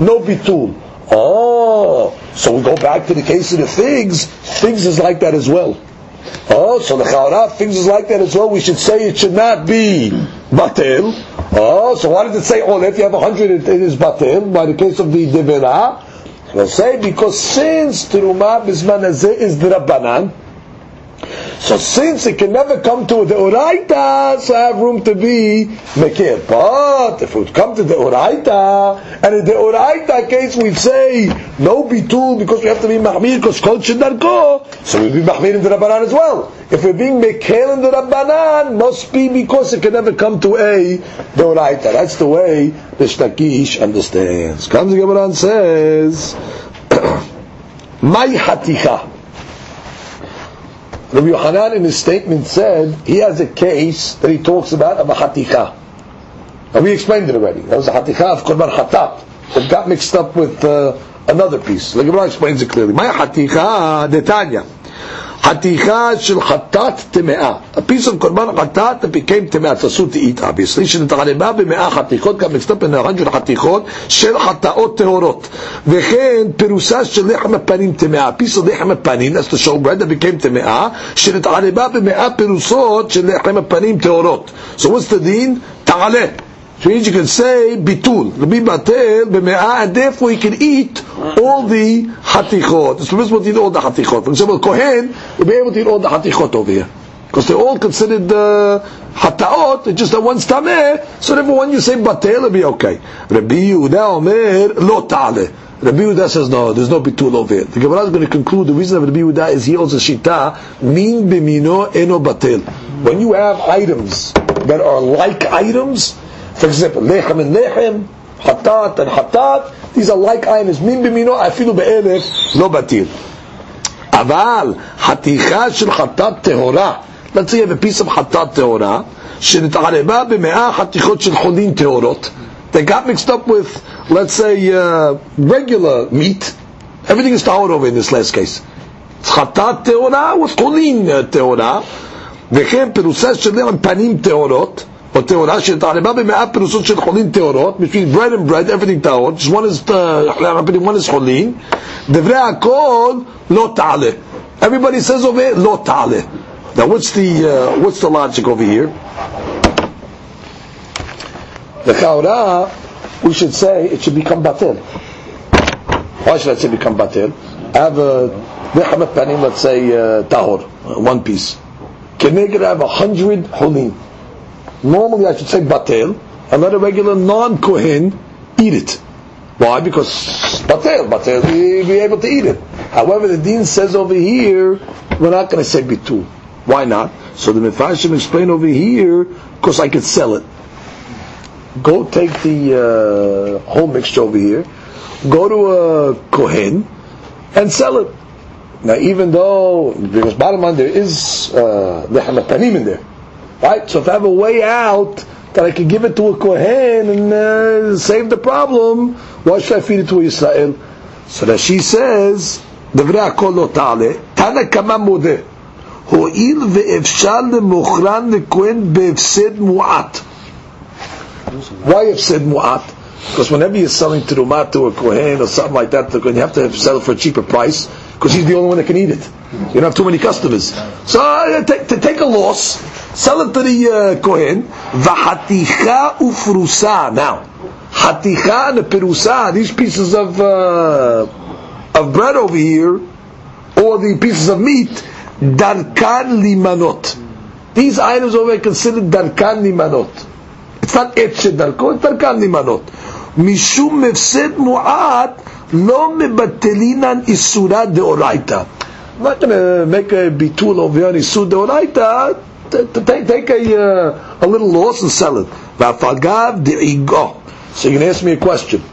B: no bitul. Oh, so we go back to the case of the figs. Figs is like that as well. Oh, so the chaura figs is like that as well. We should say it should not be batel. Oh, so why does it say oh, if you have a hundred it is batel by the case of the devela? We'll say because since teruma bismanazeh is the rabbanan, so since it can never come to the uraita, so I have room to be mekir. But if it would come to the uraita, and in the uraita case we say no bitul because we have to be mahmir because kol go, so we'd be mahmir in the rabbanan as well. If we're being mekir in the rabbanan, must be because it can never come to a the uraita. That's the way the shtakish understands. Comes the Gemara and says, "My haticha." Rabbi Yohanan in his statement said he has a case that he talks about of a haticha. And we explained it already. That was a haticha of korban hatat that got mixed up with uh, another piece. The Gemara explains it clearly. My haticha detanya. Haticha shel hatat teme'ah. A piece of hatat that became asur to eat, obviously. שנתערבה במאה חתיכות, up in a hundred חתיכות של חטאות טהורות. וכן פירוסה של לחם הפנים טמאה. A piece of לחם הפנים, that's the showbread that became טמאה, שנתערבה במאה פירוסות של לחם הפנים טהורות. So what's the דין? תעלה. Which means you can say bitul, be batel and therefore you can eat all the hatichot. It's permissible to eat all the hatichot. For example, Kohen will be able to eat all the hatichot over here. Because they're all considered uh, hataot, it's just that one's tameh, so therefore when you say batel, it'll be okay. Rabbi Yehuda Omer, lo ta'ale. Rabbi Yehuda says no, there's no bitul over here. The Gemara is going to conclude the reason of Rabbi Yehuda is he holds a shita, min b'mino eno batel. When you have items that are like items, for example, lechem and lechem, hatat and hatat, these are like items. Min b'mino afilu be'elef lo batil. אבל חתיכה של חטאת טהורה, let's say you have a piece of חטאת טהורה, שנתערבה במאה חתיכות של חולין טהורות, they got mixed up with, let's say, uh, regular meat, everything is tahor over in this last case. It's חטאת טהורה with חולין טהורה, וכן פירוסה של לחם פנים טהורות, או טהורה של תערבה במאה פירוסות של cholin טהורות, between bread and bread, everything טהור, just one is uh, חולין, one is cholin. דברי הכל lo תעלה. Everybody says over here, לא תעלה. Now what's the, uh, what's the logic over here? The Taura, we should say, it should become batel. Why should I say become batel? I have a Lechem Panim, let's say, uh, tahor, one piece. Can make it have a hundred cholin? Normally I should say batel, and let a regular non-kohen eat it. Why? Because batel, batel, we be able to eat it. However, the dean says over here, we're not going to say bitul. Why not? So the Mefarshim explain over here, because I could sell it. Go take the uh, whole mixture over here, go to a kohen, and sell it. Now, even though, because bottom line, there is uh, lechem panim in there, right? So if I have a way out that I can give it to a kohen and uh, save the problem, why should I feed it to Israel? So that she says, דברי הכל לא תעלה, תנא קמא מודה, הואיל ואפשר למוכרן לכהן בהפסד מועט. Why הפסד מועט? Because whenever you're selling terumat to a kohen or something like that, you have to sell it for a cheaper price because he's the only one that can eat it. You don't have too many customers. So uh, take, to take a loss, sell it to the uh, Kohen. V'haticha ufrusa. Now, haticha and the perusa, these pieces of uh, of bread over here, or the pieces of meat, darkan limanot. These items over here considered darkan limanot. It's not etched darko, it's darkan limanot. Mishum mefsed mu'at לא מבטלינן איסורה דאורייתא. I'm not going to make a bitul over here on isur deoraita to, to take, take a, uh, a little loss and sell it. V'afagav de'igo. So you're going to ask me a question.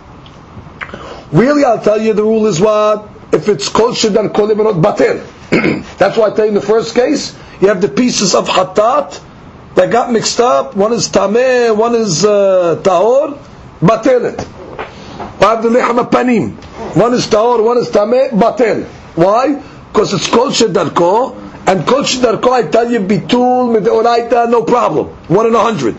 B: Really, I'll tell you the rule is what? If it's kol shedar kol imanot batel. That's why I tell you in the first case, you have the pieces of hatat that got mixed up. One is tameh, one is uh, tahor. Batel it. One is tahor, one is tameh, batel. Why? Because it's kol shedarko, and kol shedarko, I tell you, bitul, midoraita, no problem. One in a hundred.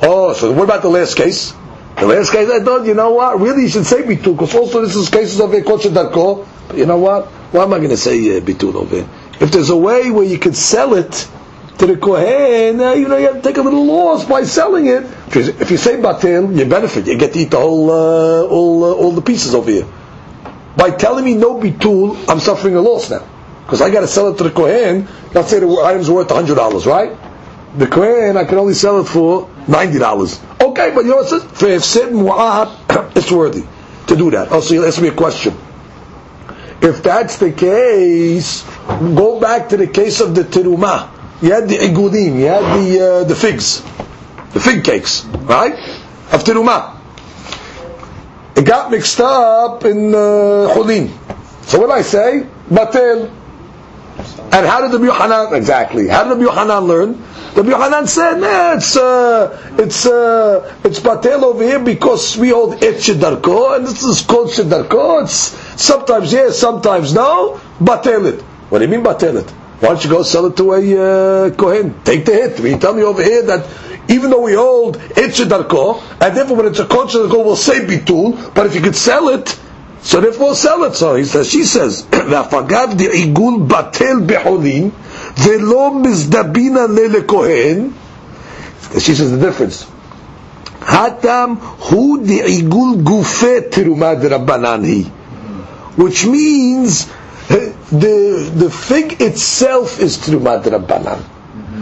B: Oh, so what about the last case? The last case, I thought, you know what? Really, you should say bitul, because also this is cases of a called shedarko. But you know what? Why am I going to say uh, bitul over? If there's a way where you could sell it, to the Kohen, uh, you know, you have to take a little loss by selling it. If you say batil, you benefit. You get to eat the whole, uh, all, uh, all the pieces over here. By telling me no bitul, I'm suffering a loss now. Because I got to sell it to the Kohen. Let's say the item's worth $100, right? The Kohen, I can only sell it for $90. Okay, but you know what it? For ifsid it's worthy to do that. Also, you'll ask me a question. If that's the case, go back to the case of the terumah you had the igudim, you had the uh, the figs, the fig cakes, right? Of terumah. It got mixed up in uh, chulin. So what I say? Batel. And how did the Yohanan exactly? How did the Yohanan learn? The Yohanan said, nah, it's uh, it's uh, it's batel over here because we hold et shedarko, and this is called shedarko. It's sometimes yes, sometimes no. Batel it. What do you mean batel it? Why don't you go sell it to a uh, Kohen? Take the hit. You tell me over here that even though we hold Itche Darko, and therefore when it's a Kodesh Darko, we'll say Bitul, but if you could sell it, so therefore we'll sell it. So he says, she says, והפגב דעיגול בטל בחולין, ולא מזדבינה ללכהן, she says the difference. הטם הוא דעיגול גופי תרומה דרבנן היא. Which means the the fig itself is trumat rabbanan.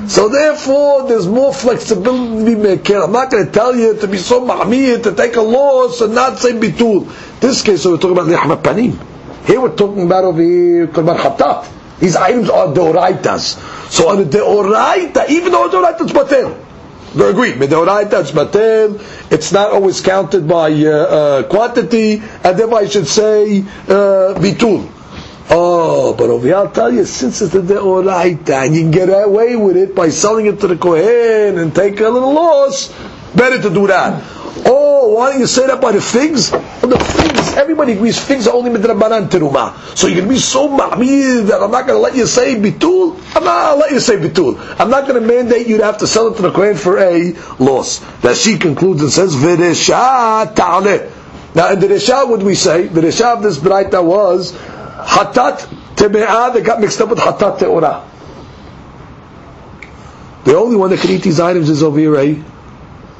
B: So therefore, there's more flexibility mekel. I'm not going to tell you to be so mahmir to take a loss and not say bitul. This case, so we're talking about lechem panim. Here we're talking about over here korban chatat. These items are deoraitas. So on the deoraita, even though deoraita is batel. We agree. Medoraita, it's batel. It's not always counted by uh, uh, quantity, and therefore I should say uh, bitul. Oh, but over here I'll tell you, since it's the deoraita, and you can get away with it by selling it to the kohen and take a little loss, better to do that. Oh, why don't you say that by the figs? Well, the figs, everybody agrees figs are only midrabanan teruma. So going to be so ma'mir that I'm not going to let you say bitul. I'm not going to let you say bitul. I'm not going to mandate you to have to sell it to the kohen for a loss. That she concludes and says, v'resha ta'aleh. Now, in the Resha, what we say? The Resha of this Braita was Hatat teme'ah that got mixed up with hatat te'orah. The only one that can eat these items is over here a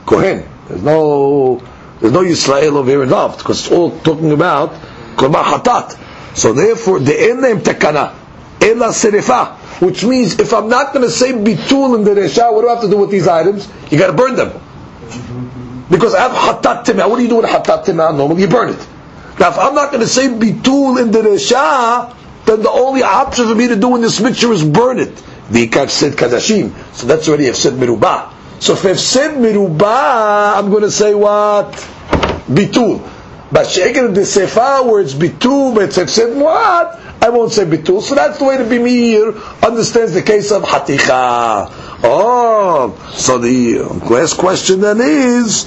B: kohen. There's no there's no Yisrael over here involved because it's all talking about korban hatat. So therefore, the name tekana ela serifa, which means if I'm not going to say bitul in the resha, what do I have to do with these items? You got to burn them. Because I have hatat teme'ah. What do you do with hatat teme'ah? Normally you burn it. Now, if I'm not going to say bitul in the resha, then the only option for me to do in this mixture is burn it. V'ikav said kadashim. So that's already said mirubah. So if I've said mirubah, I'm going to say what? Bitul. But shaken the sefa where it's bitul, but it's said what? I won't say bitul. So that's the way the bimir understands the case of haticha. Oh, so the um, last question then is,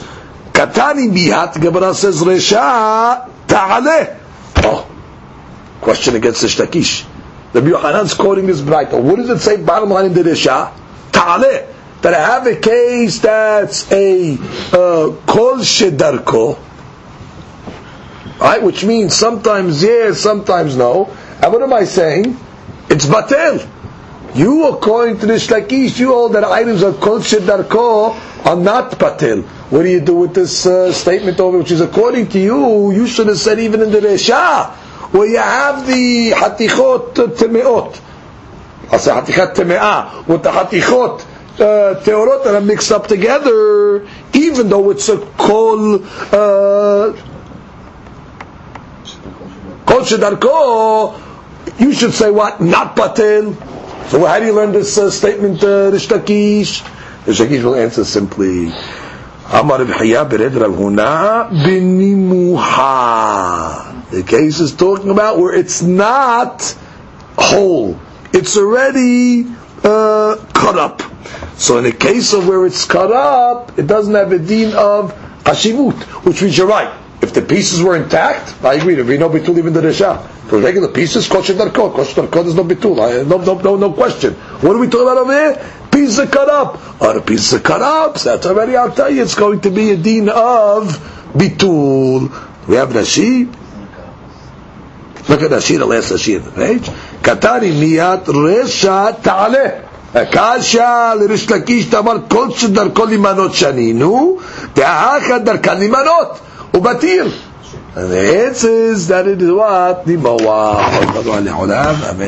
B: Katani bihat, Gemara says resha, ta'aleh. Oh, question against the shtakish. The Yohanan's quoting this Braita. What does it say bottom line in the Risha? Ta'aleh. That I have a case that's a uh, kol shedarko, right? Which means sometimes yes, sometimes no. And what am I saying? It's batel. You, according to the Lakish, you hold that items of kol shedarko are not batel. What do you do with this uh, statement over, which is according to you, you should have said even in the Resha, where you have the hatichot temeot. I say hatichat teme'ah, with the hatichot uh, teorot that are mixed up together, even though it's a kol, uh, kol shedarko, you should say what? Not batel. So how do you learn this uh, statement, uh, Reish Lakish? Rish will answer simply, The case is talking about where it's not whole. It's already uh, cut up. So in the case of where it's cut up, it doesn't have a deen of hashivut, which means you're right. If the pieces were intact, I agree. There'd be no bitul even the resha. For regular pieces, kosher darko, kosher darko, there's no bitul. No, no, no, no question. What are we talking about over here? Pieces are cut up. Oh, the pieces are cut up. So that's already. I'll tell you, it's going to be a deen of bitul. We have Rashi. Look at Rashi, the last Rashi on the page. Katari miyat resha ta'aleh. הקשה לריש לקיש תאמר כל שדרכו למנות שנינו, דאחד דרכן למנות, ובתיר. And the answer is that it is what? נמוה. Amen.